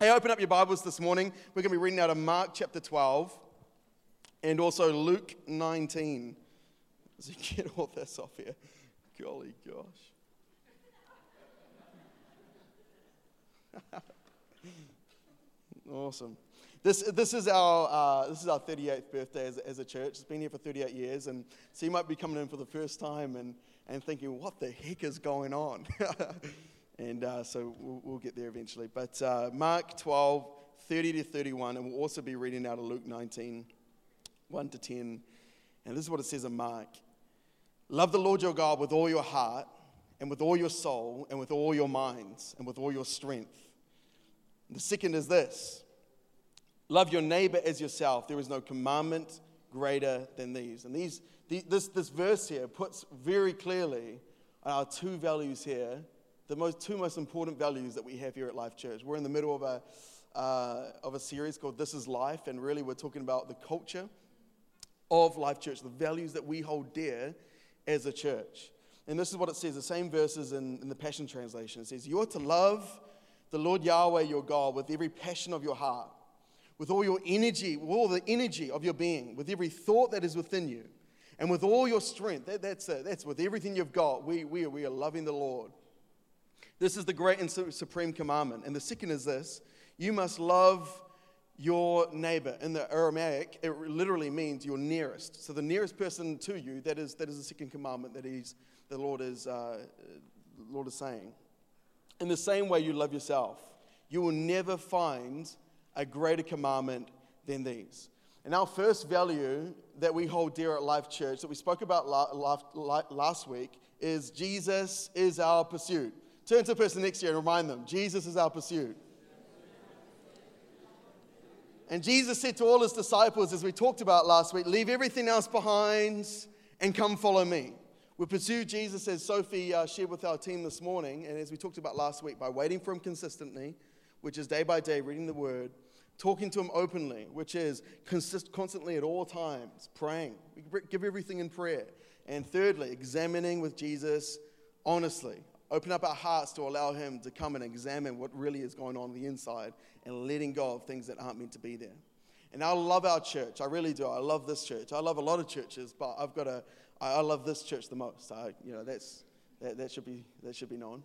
Hey, open up your Bibles this morning. We're going to be reading out of Mark chapter 12 and also Luke 19. As you get all this off here. Golly gosh. awesome. This, this, is our, uh, this is our 38th birthday as, as a church. It's been here for 38 years. And so you might be coming in for the first time and, and thinking, what the heck is going on? and uh, so we'll, we'll, get there eventually. But uh, Mark 12, 30 to 31, and we'll also be reading out of Luke 19, 1 to 10. And this is what it says in Mark Love the Lord your God with all your heart, and with all your soul, and with all your minds, and with all your strength. The second is this Love your neighbor as yourself. There is no commandment greater than these. And these, the, this, this verse here puts very clearly our two values here, the most, two most important values that we have here at Life Church. We're in the middle of a, uh, of a series called This is Life, and really we're talking about the culture of Life Church, the values that we hold dear as a church. And this is what it says the same verses in, in the Passion Translation. It says, You are to love the Lord Yahweh your God with every passion of your heart with all your energy, with all the energy of your being, with every thought that is within you, and with all your strength. That, that's, that's with everything you've got. We, we, we are loving the Lord. This is the great and supreme commandment. And the second is this you must love your neighbor. In the Aramaic, it literally means your nearest. So the nearest person to you, that is, that is the second commandment that he's, the Lord is, uh, Lord is saying. In the same way you love yourself, you will never find a greater commandment than these. And our first value that we hold dear at Life Church that we spoke about last week is Jesus is our pursuit. Turn to the person next to you and remind them Jesus is our pursuit. And Jesus said to all his disciples, as we talked about last week, leave everything else behind and come follow me. We pursue Jesus, as Sophie uh, shared with our team this morning, and as we talked about last week, by waiting for him consistently, which is day by day reading the word, talking to Him openly, which is consist- constantly at all times, praying. We give everything in prayer. And thirdly, examining with Jesus honestly. Open up our hearts to allow Him to come and examine what really is going on, on the inside and letting go of things that aren't meant to be there. And I love our church. I really do. I love this church. I love a lot of churches, but I've got a, I love this church the most. I, you know, that's, that, that, should be, that should be known.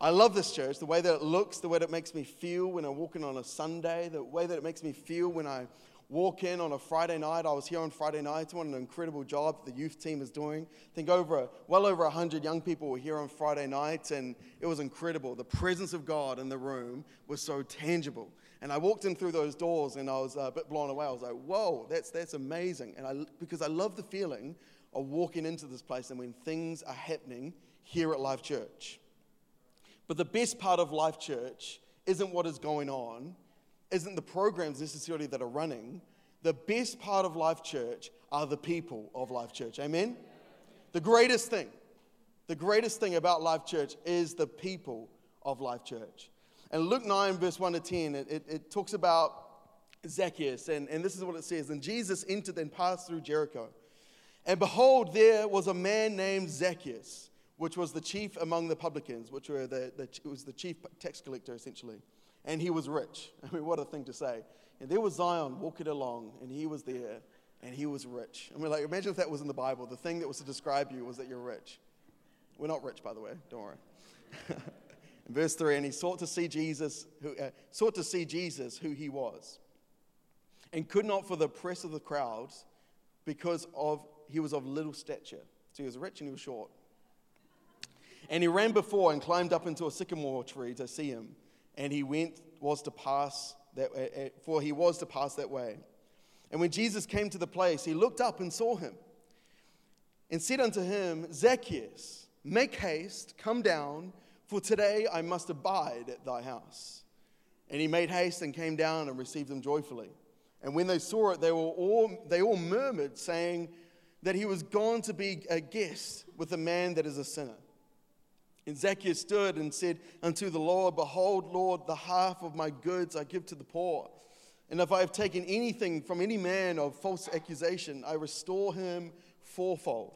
I love this church, the way that it looks, the way that it makes me feel when I'm walking on a Sunday, the way that it makes me feel when I walk in on a Friday night. I was here on Friday night. What an incredible job the youth team is doing. I think over well over 100 young people were here on Friday night, and it was incredible. The presence of God in the room was so tangible. And I walked in through those doors, and I was a bit blown away. I was like, "Whoa, that's that's amazing!" And I because I love the feeling of walking into this place and when things are happening here at Life Church. But the best part of Life Church isn't what is going on, isn't the programs necessarily that are running. The best part of Life Church are the people of Life Church. Amen? The greatest thing, the greatest thing about Life Church is the people of Life Church. And Luke 9, verse 1 to 10, it, it, it talks about Zacchaeus, and, and this is what it says. And Jesus entered and passed through Jericho. And behold, there was a man named Zacchaeus which was the chief among the publicans, which were the, the, was the chief tax collector essentially. And he was rich. I mean, what a thing to say. And there was Zion walking along, and he was there, and he was rich. I mean, like, imagine if that was in the Bible. The thing that was to describe you was that you're rich. We're not rich, by the way, don't worry. in verse 3, and he sought to see Jesus, who, uh, sought to see Jesus, who he was, and could not for the press of the crowds, because of he was of little stature. So he was rich and he was short. And he ran before and climbed up into a sycamore tree to see him. And he went, was to pass that, uh, uh, for he was to pass that way. And when Jesus came to the place, he looked up and saw him and said unto him, Zacchaeus, make haste, come down, for today I must abide at thy house. And he made haste and came down and received him joyfully. And when they saw it, they, were all, they all murmured, saying that he was gone to be a guest with a man that is a sinner. And Zacchaeus stood and said unto the Lord, Behold, Lord, the half of my goods I give to the poor. And if I have taken anything from any man of false accusation, I restore him fourfold.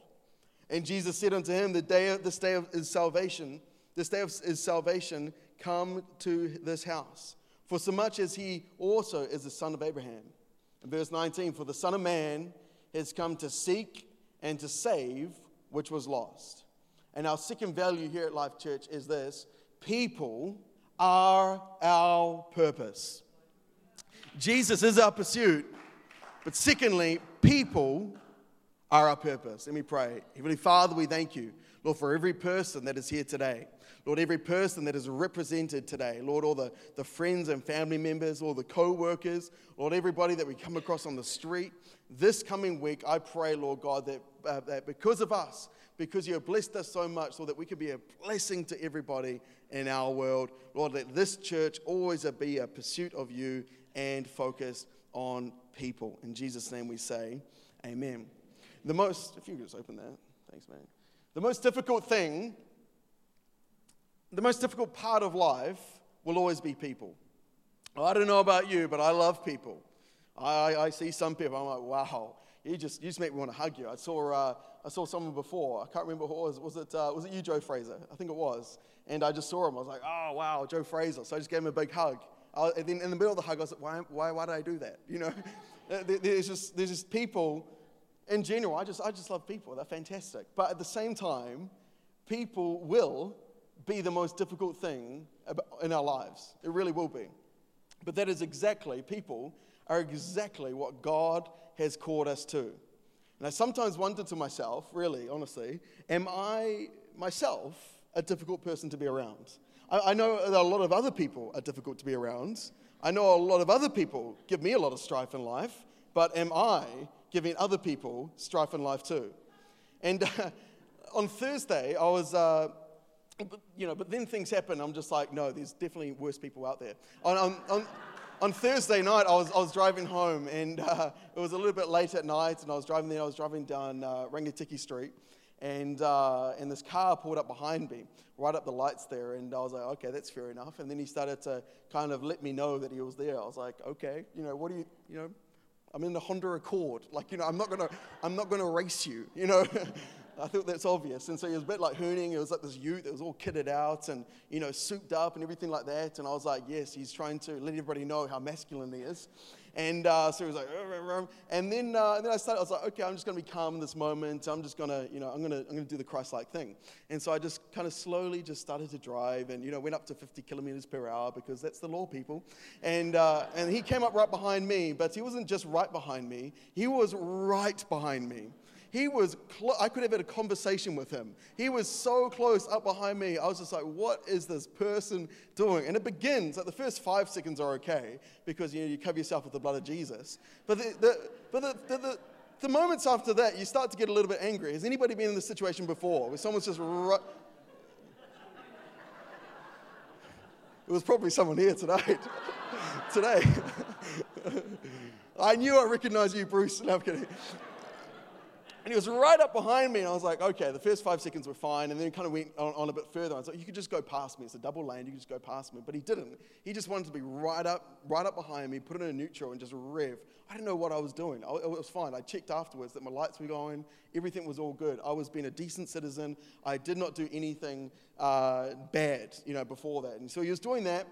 And Jesus said unto him, The day of this day of is salvation, this day of is salvation, come to this house. for so much as he also is the son of Abraham. In verse 19, for the Son of Man has come to seek and to save which was lost. And our second value here at Life Church is this people are our purpose. Jesus is our pursuit, but secondly, people are our purpose. Let me pray. Heavenly Father, we thank you, Lord, for every person that is here today. Lord, every person that is represented today, Lord, all the, the friends and family members, all the co workers, Lord, everybody that we come across on the street, this coming week, I pray, Lord God, that, uh, that because of us, because you have blessed us so much, so that we could be a blessing to everybody in our world. Lord, let this church always be a pursuit of you and focused on people. In Jesus' name we say, Amen. The most, if you could just open that, thanks, man. The most difficult thing the most difficult part of life will always be people. I don't know about you, but I love people. I, I see some people, I'm like, wow, you just, you just make me want to hug you. I saw, uh, I saw someone before, I can't remember who it was. Was it, uh, was it you, Joe Fraser? I think it was. And I just saw him. I was like, oh, wow, Joe Fraser. So I just gave him a big hug. I, and then in the middle of the hug, I was like, why, why, why did I do that? You know, there's just, there's just people in general. I just, I just love people. They're fantastic. But at the same time, people will be the most difficult thing in our lives. It really will be. But that is exactly, people are exactly what God has called us to. And I sometimes wonder to myself, really, honestly, am I myself a difficult person to be around? I, I know that a lot of other people are difficult to be around. I know a lot of other people give me a lot of strife in life, but am I giving other people strife in life too? And uh, on Thursday, I was. Uh, you know, but then things happen. I'm just like, no, there's definitely worse people out there. On, on, on, on Thursday night, I was, I was driving home, and uh, it was a little bit late at night, and I was driving there. I was driving down uh, Rangitikei Street, and, uh, and this car pulled up behind me, right up the lights there, and I was like, okay, that's fair enough. And then he started to kind of let me know that he was there. I was like, okay, you know, what do you, you know, I'm in the Honda Accord. Like, you know, I'm not gonna, I'm not gonna race you, you know. I thought that's obvious. And so he was a bit like hooning. It was like this youth that was all kitted out and, you know, souped up and everything like that. And I was like, yes, he's trying to let everybody know how masculine he is. And uh, so he was like, and then, uh, and then I started, I was like, okay, I'm just going to be calm in this moment. I'm just going to, you know, I'm going to, I'm going to do the Christ-like thing. And so I just kind of slowly just started to drive and, you know, went up to 50 kilometers per hour because that's the law, people. And, uh, and he came up right behind me, but he wasn't just right behind me. He was right behind me. He was, clo- I could have had a conversation with him. He was so close up behind me. I was just like, what is this person doing? And it begins, like the first five seconds are okay because you, know, you cover yourself with the blood of Jesus. But the, the but the, the, the the moments after that, you start to get a little bit angry. Has anybody been in this situation before where someone's just. Ru- it was probably someone here tonight. today. I knew I recognized you, Bruce. No, I'm kidding. And he was right up behind me, and I was like, okay, the first five seconds were fine. And then he kind of went on, on, a bit further. I was like, you could just go past me. It's a double lane, you could just go past me. But he didn't. He just wanted to be right up, right up behind me, put it in a neutral, and just rev. I didn't know what I was doing. I, it was fine. I checked afterwards that my lights were going, everything was all good. I was being a decent citizen. I did not do anything uh, bad, you know, before that. And so he was doing that.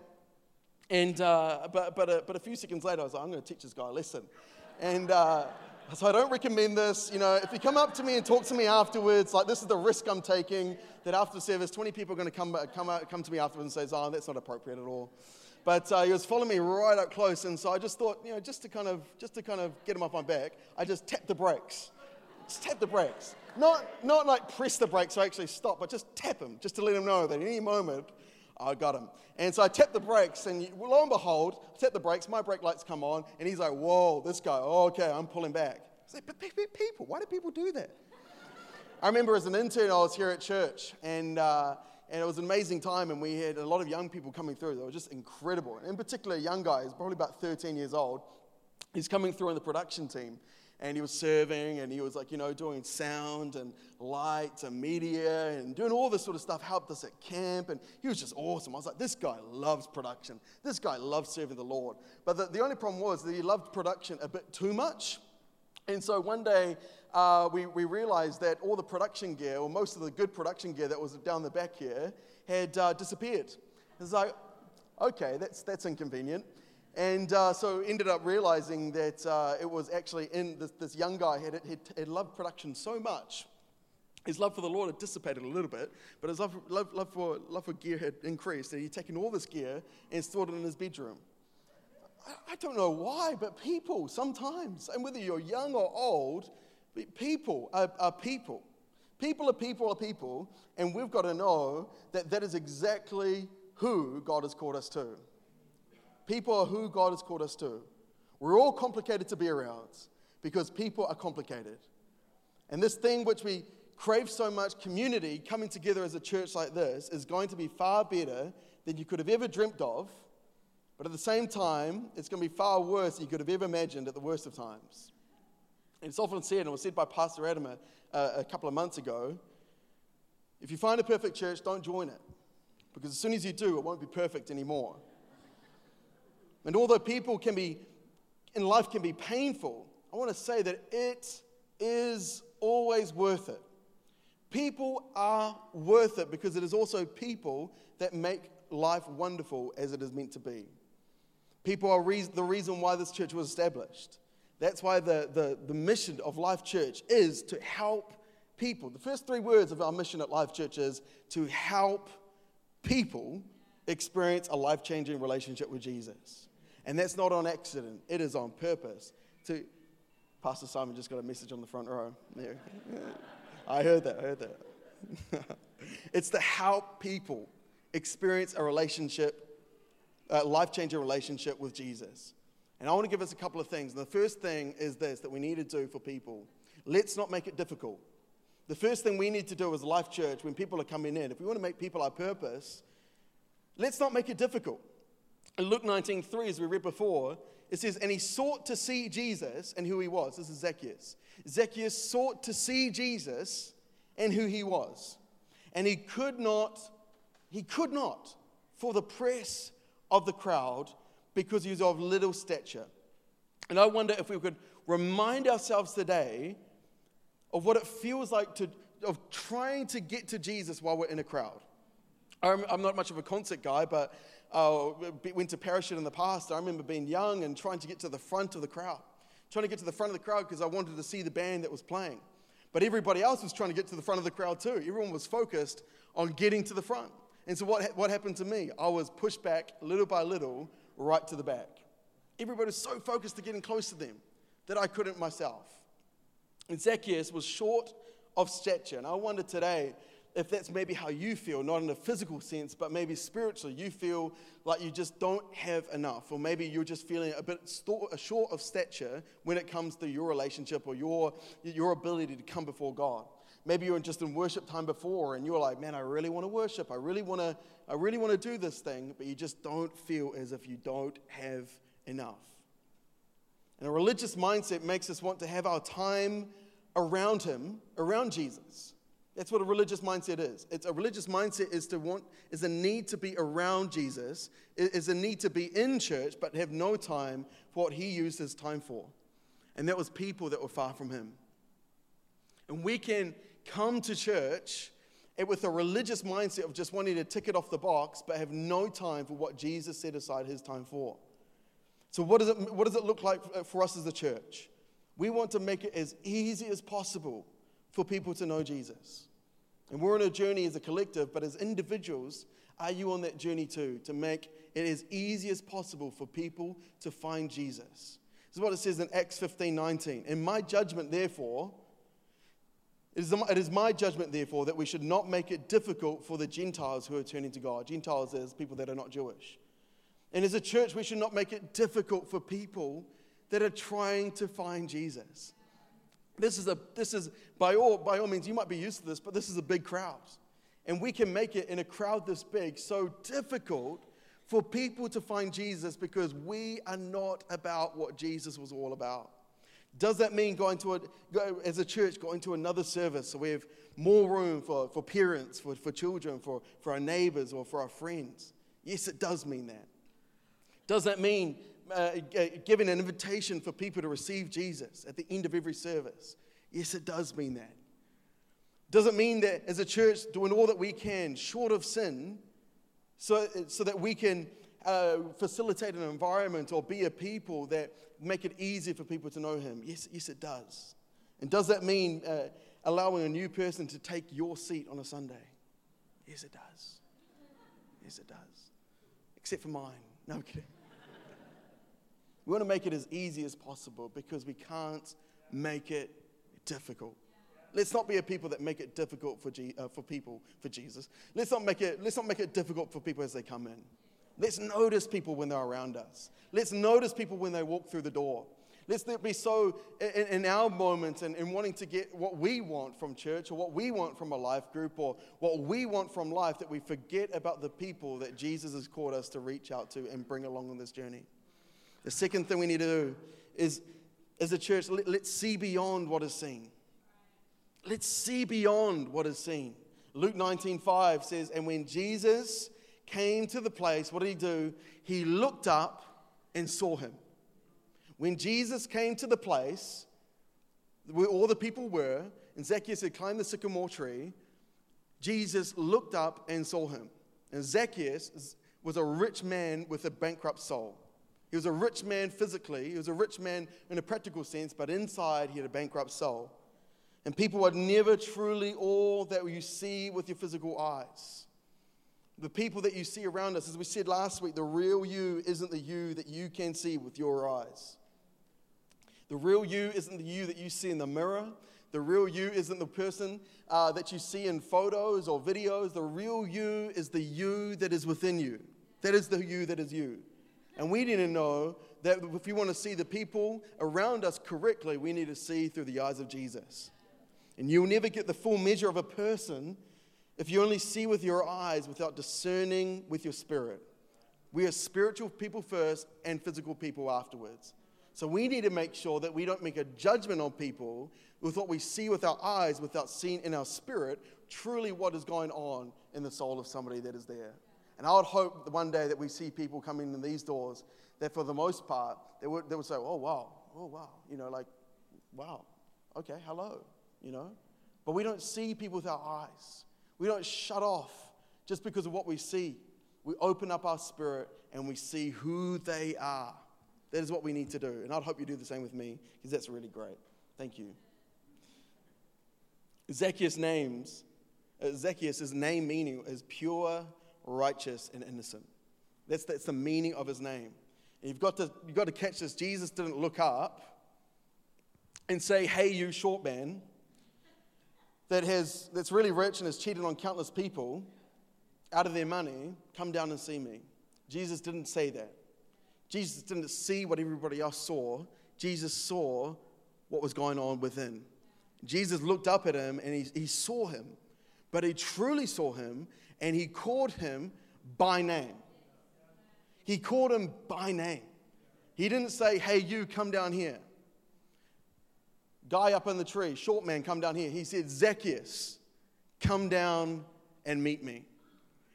And, uh, but, but, a, but a few seconds later, I was like, I'm going to teach this guy a lesson. And, uh, so I don't recommend this. You know, if you come up to me and talk to me afterwards, like this is the risk I'm taking, that after the service, 20 people are going to come, come, come to me afterwards and say, oh, that's not appropriate at all. But uh, he was following me right up close, and so I just thought, you know, just to kind of, just to kind of get him off my back, I just tapped the brakes. Just tap the brakes. Not, not like press the brakes so I actually stop, but just tap him, just to let him know that at any moment I got him. And so I tap the brakes, and lo and behold, I tapped the brakes, my brake lights come on, and he's like, whoa, this guy, oh, okay, I'm pulling back. I like, but people, why do people do that? I remember as an intern, I was here at church, and, uh, and it was an amazing time, and we had a lot of young people coming through. They were just incredible. And In particular, a young guy, he's probably about 13 years old. He's coming through on the production team and he was serving and he was like, you know, doing sound and lights and media and doing all this sort of stuff, helped us at camp, and he was just awesome. I was like, this guy loves production. This guy loves serving the Lord. But the, the only problem was that he loved production a bit too much. And so one day uh, we, we realized that all the production gear, or most of the good production gear that was down the back here, had uh, disappeared. It's like, okay, that's, that's inconvenient. And uh, so ended up realizing that uh, it was actually in this, this young guy had, had, had loved production so much. His love for the Lord had dissipated a little bit, but his love, love, love, for, love for gear had increased. And he'd taken all this gear and stored it in his bedroom. I, I don't know why, but people sometimes, and whether you're young or old, people are, are people. People are people are people, and we've got to know that that is exactly who God has called us to. People are who God has called us to. We're all complicated to be around because people are complicated. And this thing which we crave so much, community, coming together as a church like this, is going to be far better than you could have ever dreamt of. But at the same time, it's going to be far worse than you could have ever imagined at the worst of times. And it's often said, and it was said by Pastor Adam a, a couple of months ago if you find a perfect church, don't join it. Because as soon as you do, it won't be perfect anymore. And although people can be, in life can be painful, I want to say that it is always worth it. People are worth it because it is also people that make life wonderful as it is meant to be. People are re- the reason why this church was established. That's why the, the, the mission of Life Church is to help people. The first three words of our mission at Life Church is to help people experience a life changing relationship with Jesus. And that's not on accident, it is on purpose. To, Pastor Simon just got a message on the front row. Yeah. I heard that, I heard that. it's to help people experience a relationship, a life changing relationship with Jesus. And I want to give us a couple of things. And the first thing is this that we need to do for people let's not make it difficult. The first thing we need to do as life church when people are coming in, if we want to make people our purpose, let's not make it difficult. In Luke 19:3, as we read before, it says, And he sought to see Jesus and who he was. This is Zacchaeus. Zacchaeus sought to see Jesus and who he was. And he could not, he could not, for the press of the crowd, because he was of little stature. And I wonder if we could remind ourselves today of what it feels like to, of trying to get to Jesus while we're in a crowd. I'm, not much of a concert guy, but uh, went to Parachute in the past. I remember being young and trying to get to the front of the crowd, trying to get to the front of the crowd because I wanted to see the band that was playing. But everybody else was trying to get to the front of the crowd too. Everyone was focused on getting to the front. And so what, what happened to me? I was pushed back little by little right to the back. Everybody was so focused to getting close to them that I couldn't myself. And Zacchaeus was short of stature. And I wonder today if that's maybe how you feel, not in a physical sense, but maybe spiritually, you feel like you just don't have enough, or maybe you're just feeling a bit short of stature when it comes to your relationship or your, your ability to come before God. Maybe you're just in worship time before and you're like, man, I really want to worship. I really want to, I really want to do this thing, but you just don't feel as if you don't have enough. And a religious mindset makes us want to have our time around Him, around Jesus. That's what a religious mindset is. It's a religious mindset is to want is a need to be around Jesus, is a need to be in church, but have no time for what he used his time for. And that was people that were far from him. And we can come to church with a religious mindset of just wanting to tick it off the box, but have no time for what Jesus set aside his time for. So, what does it, what does it look like uh, for us as a church? We want to make it as easy as possible for people to know Jesus. And we're on a journey as a collective, but as individuals, are you on that journey too? To make it as easy as possible for people to find Jesus. This is what it says in Acts 15 19. In my judgment, therefore, it is, it is my judgment, therefore, that we should not make it difficult for the Gentiles who are turning to God. Gentiles is people that are not Jewish. And as a church, we should not make it difficult for people that are trying to find Jesus. This is, a, this is by, all, by all means, you might be used to this, but this is a big crowd. And we can make it in a crowd this big so difficult for people to find Jesus because we are not about what Jesus was all about. Does that mean going to a, go, as a church, going to another service so we have more room for, for parents, for, for children, for, for our neighbors, or for our friends? Yes, it does mean that. Does that mean uh, giving an invitation for people to receive Jesus at the end of every service. Yes, it does mean that. Does it mean that as a church, doing all that we can, short of sin, so, so that we can uh, facilitate an environment or be a people that make it easy for people to know Him? Yes, yes, it does. And does that mean uh, allowing a new person to take your seat on a Sunday? Yes, it does. Yes, it does. Except for mine. No, I'm kidding. We want to make it as easy as possible because we can't make it difficult. Let's not be a people that make it difficult for, G, uh, for people for Jesus. Let's not, make it, let's not make it difficult for people as they come in. Let's notice people when they're around us. Let's notice people when they walk through the door. Let's not be so in, in our moments and in wanting to get what we want from church or what we want from a life group or what we want from life that we forget about the people that Jesus has called us to reach out to and bring along on this journey. The second thing we need to do is, as a church, let, let's see beyond what is seen. Let's see beyond what is seen. Luke 19:5 says, And when Jesus came to the place, what did he do? He looked up and saw him. When Jesus came to the place where all the people were, and Zacchaeus had climbed the sycamore tree, Jesus looked up and saw him. And Zacchaeus was a rich man with a bankrupt soul. He was a rich man physically, he was a rich man in a practical sense, but inside he had a bankrupt soul. And people are never truly all that you see with your physical eyes. The people that you see around us, as we said last week, the real you isn't the you that you can see with your eyes. The real you isn't the you that you see in the mirror. The real you isn't the person uh, that you see in photos or videos. The real you is the you that is within you. That is the you that is you. And we need to know that if we want to see the people around us correctly, we need to see through the eyes of Jesus. And you'll never get the full measure of a person if you only see with your eyes without discerning with your spirit. We are spiritual people first and physical people afterwards. So we need to make sure that we don't make a judgment on people with what we see with our eyes without seeing in our spirit truly what is going on in the soul of somebody that is there. And I would hope one day that we see people coming in these doors that for the most part, they would, they would say, oh, wow, oh, wow, you know, like, wow, okay, hello, you know. But we don't see people with our eyes. We don't shut off just because of what we see. We open up our spirit and we see who they are. That is what we need to do. And I'd hope you do the same with me because that's really great. Thank you. Zacchaeus' names, Zacchaeus' name meaning is pure righteous, and innocent. That's, that's the meaning of his name. And you've got, to, you've got to catch this. Jesus didn't look up and say, Hey, you short man that has, that's really rich and has cheated on countless people out of their money, come down and see me. Jesus didn't say that. Jesus didn't see what everybody else saw. Jesus saw what was going on within. Jesus looked up at him and he, he saw him, but he truly saw him and he called him by name. He called him by name. He didn't say, Hey, you, come down here. Guy up in the tree, short man, come down here. He said, Zacchaeus, come down and meet me.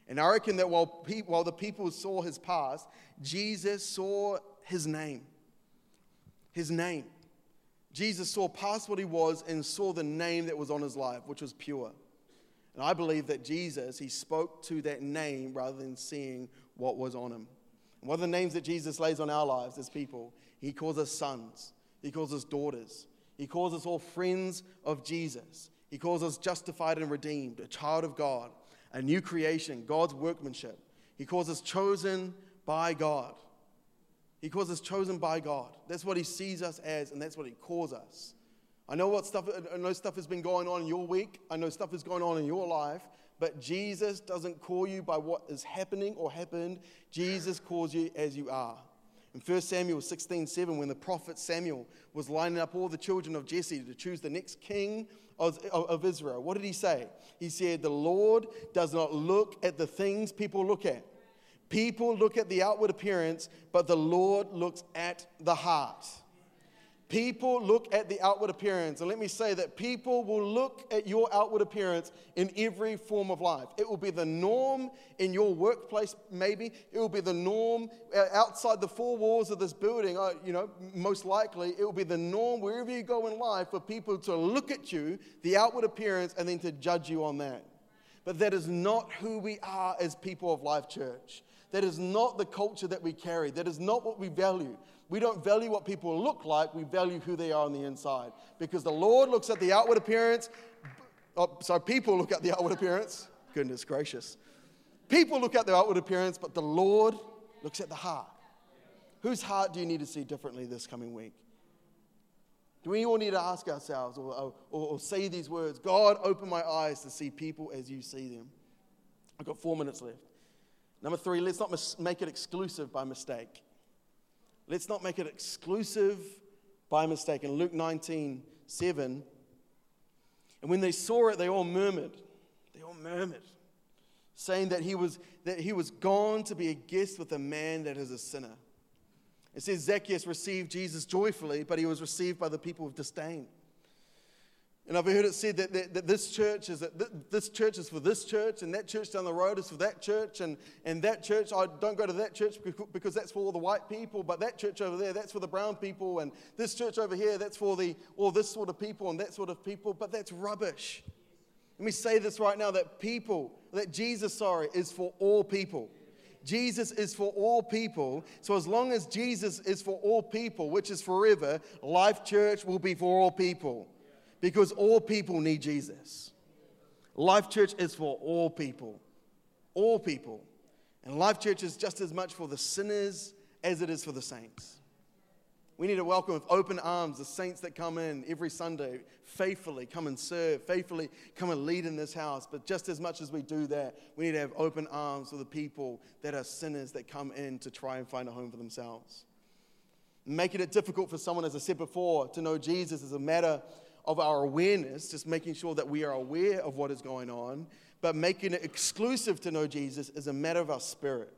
And I reckon that while, pe- while the people saw his past, Jesus saw his name. His name. Jesus saw past what he was and saw the name that was on his life, which was pure. And I believe that Jesus, he spoke to that name rather than seeing what was on him. And one of the names that Jesus lays on our lives as people, he calls us sons, he calls us daughters, he calls us all friends of Jesus. He calls us justified and redeemed, a child of God, a new creation, God's workmanship. He calls us chosen by God. He calls us chosen by God. That's what he sees us as, and that's what he calls us. I know what stuff I know stuff has been going on in your week. I know stuff is going on in your life, but Jesus doesn't call you by what is happening or happened. Jesus calls you as you are. In 1 Samuel 16 7, when the prophet Samuel was lining up all the children of Jesse to choose the next king of, of Israel, what did he say? He said, The Lord does not look at the things people look at. People look at the outward appearance, but the Lord looks at the heart. People look at the outward appearance. And let me say that people will look at your outward appearance in every form of life. It will be the norm in your workplace, maybe. It will be the norm uh, outside the four walls of this building. Uh, you know, most likely, it will be the norm wherever you go in life for people to look at you, the outward appearance, and then to judge you on that. But that is not who we are as people of Life Church. That is not the culture that we carry. That is not what we value. We don't value what people look like, we value who they are on the inside. Because the Lord looks at the outward appearance. Oh, sorry, people look at the outward appearance. Goodness gracious. People look at the outward appearance, but the Lord looks at the heart. Whose heart do you need to see differently this coming week? Do we all need to ask ourselves or, or, or, say these words God, open my eyes to see people as you see them? I've got four minutes left. Number three, let's not mis- make it exclusive by mistake. Let's not make it exclusive by mistake. In Luke 19 7, and when they saw it, they all murmured. They all murmured, saying that he was, that he was gone to be a guest with a man that is a sinner. It says Zacchaeus received Jesus joyfully, but he was received by the people with disdain. And I've heard it said that, that, that this church is that this church is for this church, and that church down the road is for that church, and, and that church, I don't go to that church because that's for all the white people, but that church over there, that's for the brown people, and this church over here, that's for the all this sort of people and that sort of people, but that's rubbish. Let me say this right now that people, that Jesus, sorry, is for all people. Jesus is for all people. So as long as Jesus is for all people, which is forever, Life Church will be for all people because all people need Jesus. Life Church is for all people. All people. And Life Church is just as much for the sinners as it is for the saints. We need to welcome with open arms the saints that come in every Sunday, faithfully come and serve, faithfully come and lead in this house. But just as much as we do that, we need to have open arms for the people that are sinners that come in to try and find a home for themselves. Making it difficult for someone, as I said before, to know Jesus is a matter of our awareness, just making sure that we are aware of what is going on, but making it exclusive to know Jesus is a matter of our spirit.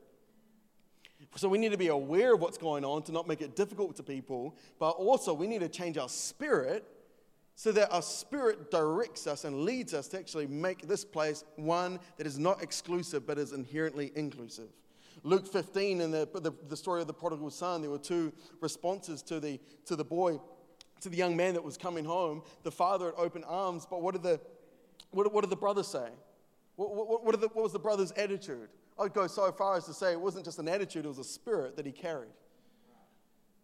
So we need to be aware of what's going on to not make it difficult to people, but also we need to change our spirit so that our spirit directs us and leads us to actually make this place one that is not exclusive but is inherently inclusive. Luke 15, in the, the, the story of the prodigal son, there were two responses to the, to the boy, to the young man that was coming home. The father had open arms, but what did the, what, what did the brother say? What, what, what, the, what was the brother's attitude? I'd go so far as to say it wasn't just an attitude, it was a spirit that he carried.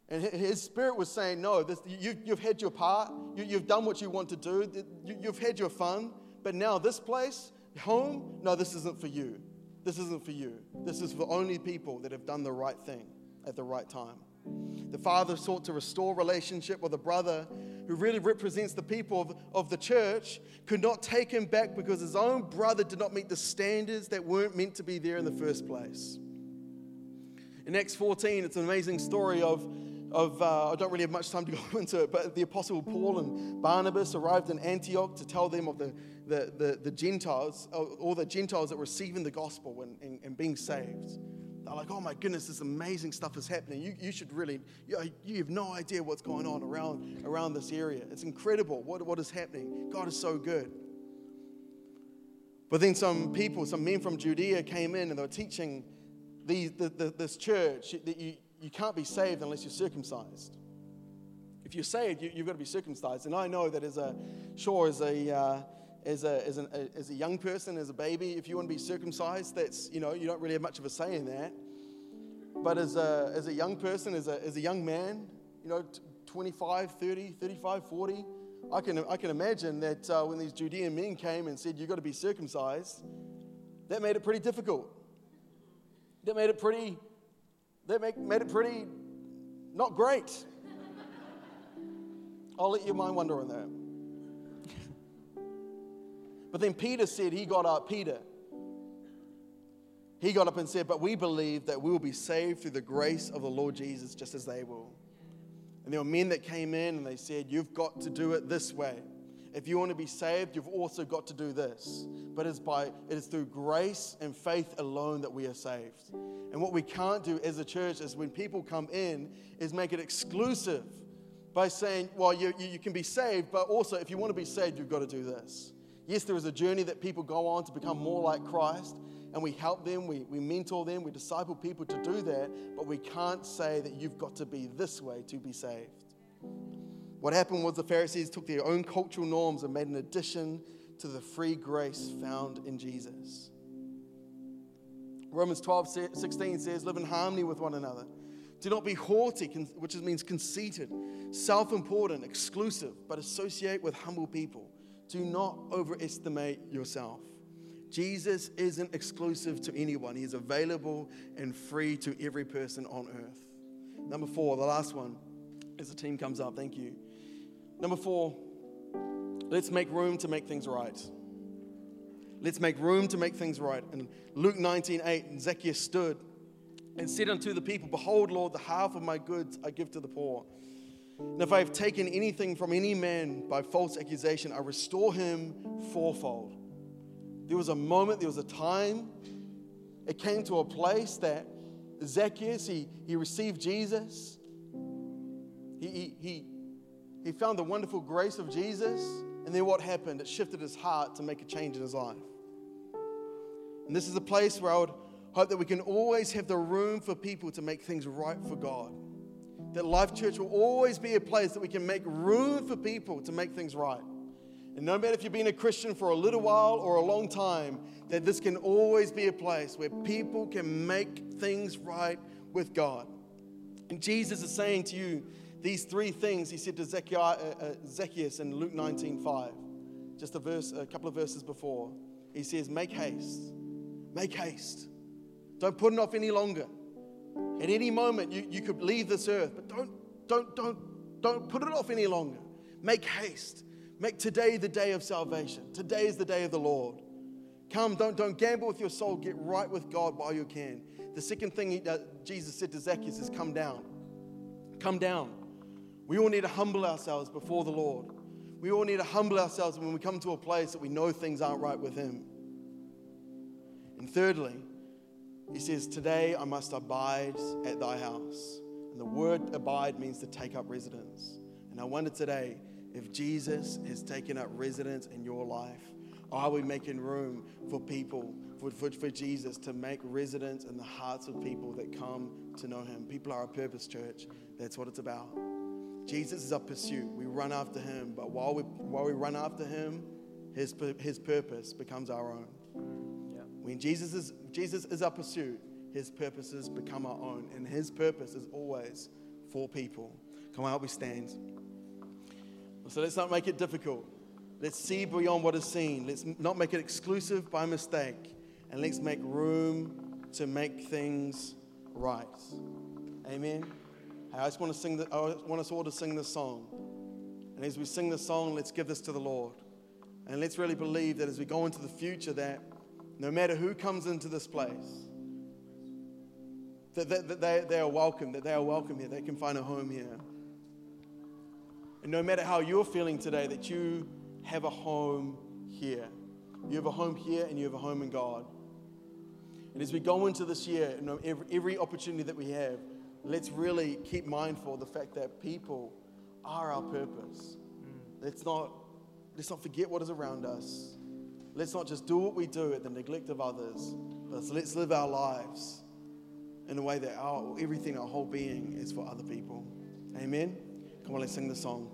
And his spirit was saying, No, this, you, have had your part. You, have done what you want to do. You, you've had your fun. But now, this place, home, no, this isn't for you. This isn't for you. This is for only people that have done the right thing at the right time. The father sought to restore relationship with a brother who really represents the people of, of the church, could not take him back because his own brother did not meet the standards that weren't meant to be there in the first place. In Acts 14, it's an amazing story of, of uh, I don't really have much time to go into it, but the Apostle Paul and Barnabas arrived in Antioch to tell them of the, the, the, the Gentiles, all the Gentiles that were receiving the gospel and, and, and being saved. They're like, oh my goodness, this amazing stuff is happening. You, you should really, you, you have no idea what's going on around, around this area. It's incredible what, what is happening. God is so good. But then some people, some men from Judea came in and they were teaching the, the, the, this church that you, you can't be saved unless you're circumcised. If you're saved, you, have got to be circumcised. And I know that as a, sure, as a, uh, as a, as, an, as a young person, as a baby, if you want to be circumcised, that's, you know, you don't really have much of a say in that. But as a, as a young person, as a, as a young man, you know, 25, 30, 35, 40, I can, I can imagine that uh, when these Judean men came and said, you've got to be circumcised, that made it pretty difficult. That made it pretty, that make, made it pretty not great. I'll let your mind wander on that. But then Peter said, he got up, Peter. He got up and said, But we believe that we will be saved through the grace of the Lord Jesus, just as they will. And there were men that came in and they said, You've got to do it this way. If you want to be saved, you've also got to do this. But it's by it is through grace and faith alone that we are saved. And what we can't do as a church is when people come in, is make it exclusive by saying, Well, you, you can be saved, but also if you want to be saved, you've got to do this. Yes, there is a journey that people go on to become more like Christ, and we help them, we, we mentor them, we disciple people to do that, but we can't say that you've got to be this way to be saved. What happened was the Pharisees took their own cultural norms and made an addition to the free grace found in Jesus. Romans 12, 16 says, Live in harmony with one another. Do not be haughty, which means conceited, self important, exclusive, but associate with humble people. Do not overestimate yourself. Jesus isn't exclusive to anyone, He is available and free to every person on earth. Number four, the last one, as the team comes up, thank you. Number four, let's make room to make things right. Let's make room to make things right. In Luke 19 8, Zacchaeus stood and said unto the people, Behold, Lord, the half of my goods I give to the poor. And if I have taken anything from any man by false accusation, I restore him fourfold. There was a moment, there was a time, it came to a place that Zacchaeus, he, he received Jesus. He, he, he, he found the wonderful grace of Jesus. And then what happened? It shifted his heart to make a change in his life. And this is a place where I would hope that we can always have the room for people to make things right for God. That Life Church will always be a place that we can make room for people to make things right. And no matter if you've been a Christian for a little while or a long time, that this can always be a place where people can make things right with God. And Jesus is saying to you these three things he said to uh, uh, Zacchaeus in Luke 19 5, just a, verse, a couple of verses before. He says, Make haste, make haste. Don't put it off any longer. At any moment, you, you could leave this earth, but don't, don't, don't, don't put it off any longer. Make haste. Make today the day of salvation. Today is the day of the Lord. Come, don't, don't gamble with your soul. Get right with God while you can. The second thing he, uh, Jesus said to Zacchaeus is, Come down. Come down. We all need to humble ourselves before the Lord. We all need to humble ourselves when we come to a place that we know things aren't right with Him. And thirdly, He says, Today I must abide at thy house. And the word abide means to take up residence. And I wonder today, if Jesus has taken up residence in your life, are we making room for people, for, for, for Jesus to make residence in the hearts of people that come to know Him? People are a purpose, church. That's what it's about. Jesus is our pursuit. We run after Him, but while we, while we run after Him, His, his purpose becomes our own. When Jesus is, Jesus is our pursuit, His purposes become our own, and His purpose is always for people. Come on, help me stand. So let's not make it difficult. Let's see beyond what is seen. Let's not make it exclusive by mistake. And let's make room to make things right. Amen. I just want to sing. The, I want us all to sing this song. And as we sing this song, let's give this to the Lord. And let's really believe that as we go into the future, that no matter who comes into this place, that, that, that they, they are welcome, that they are welcome here, they can find a home here. And no matter how you're feeling today, that you have a home here. You have a home here and you have a home in God. And as we go into this year, every, every opportunity that we have, let's really keep mindful of the fact that people are our purpose. Mm. Let's not, let's not forget what is around us. Let's not just do what we do at the neglect of others, but let's live our lives in a way that our, everything, our whole being is for other people. Amen? Come on, let's sing the song.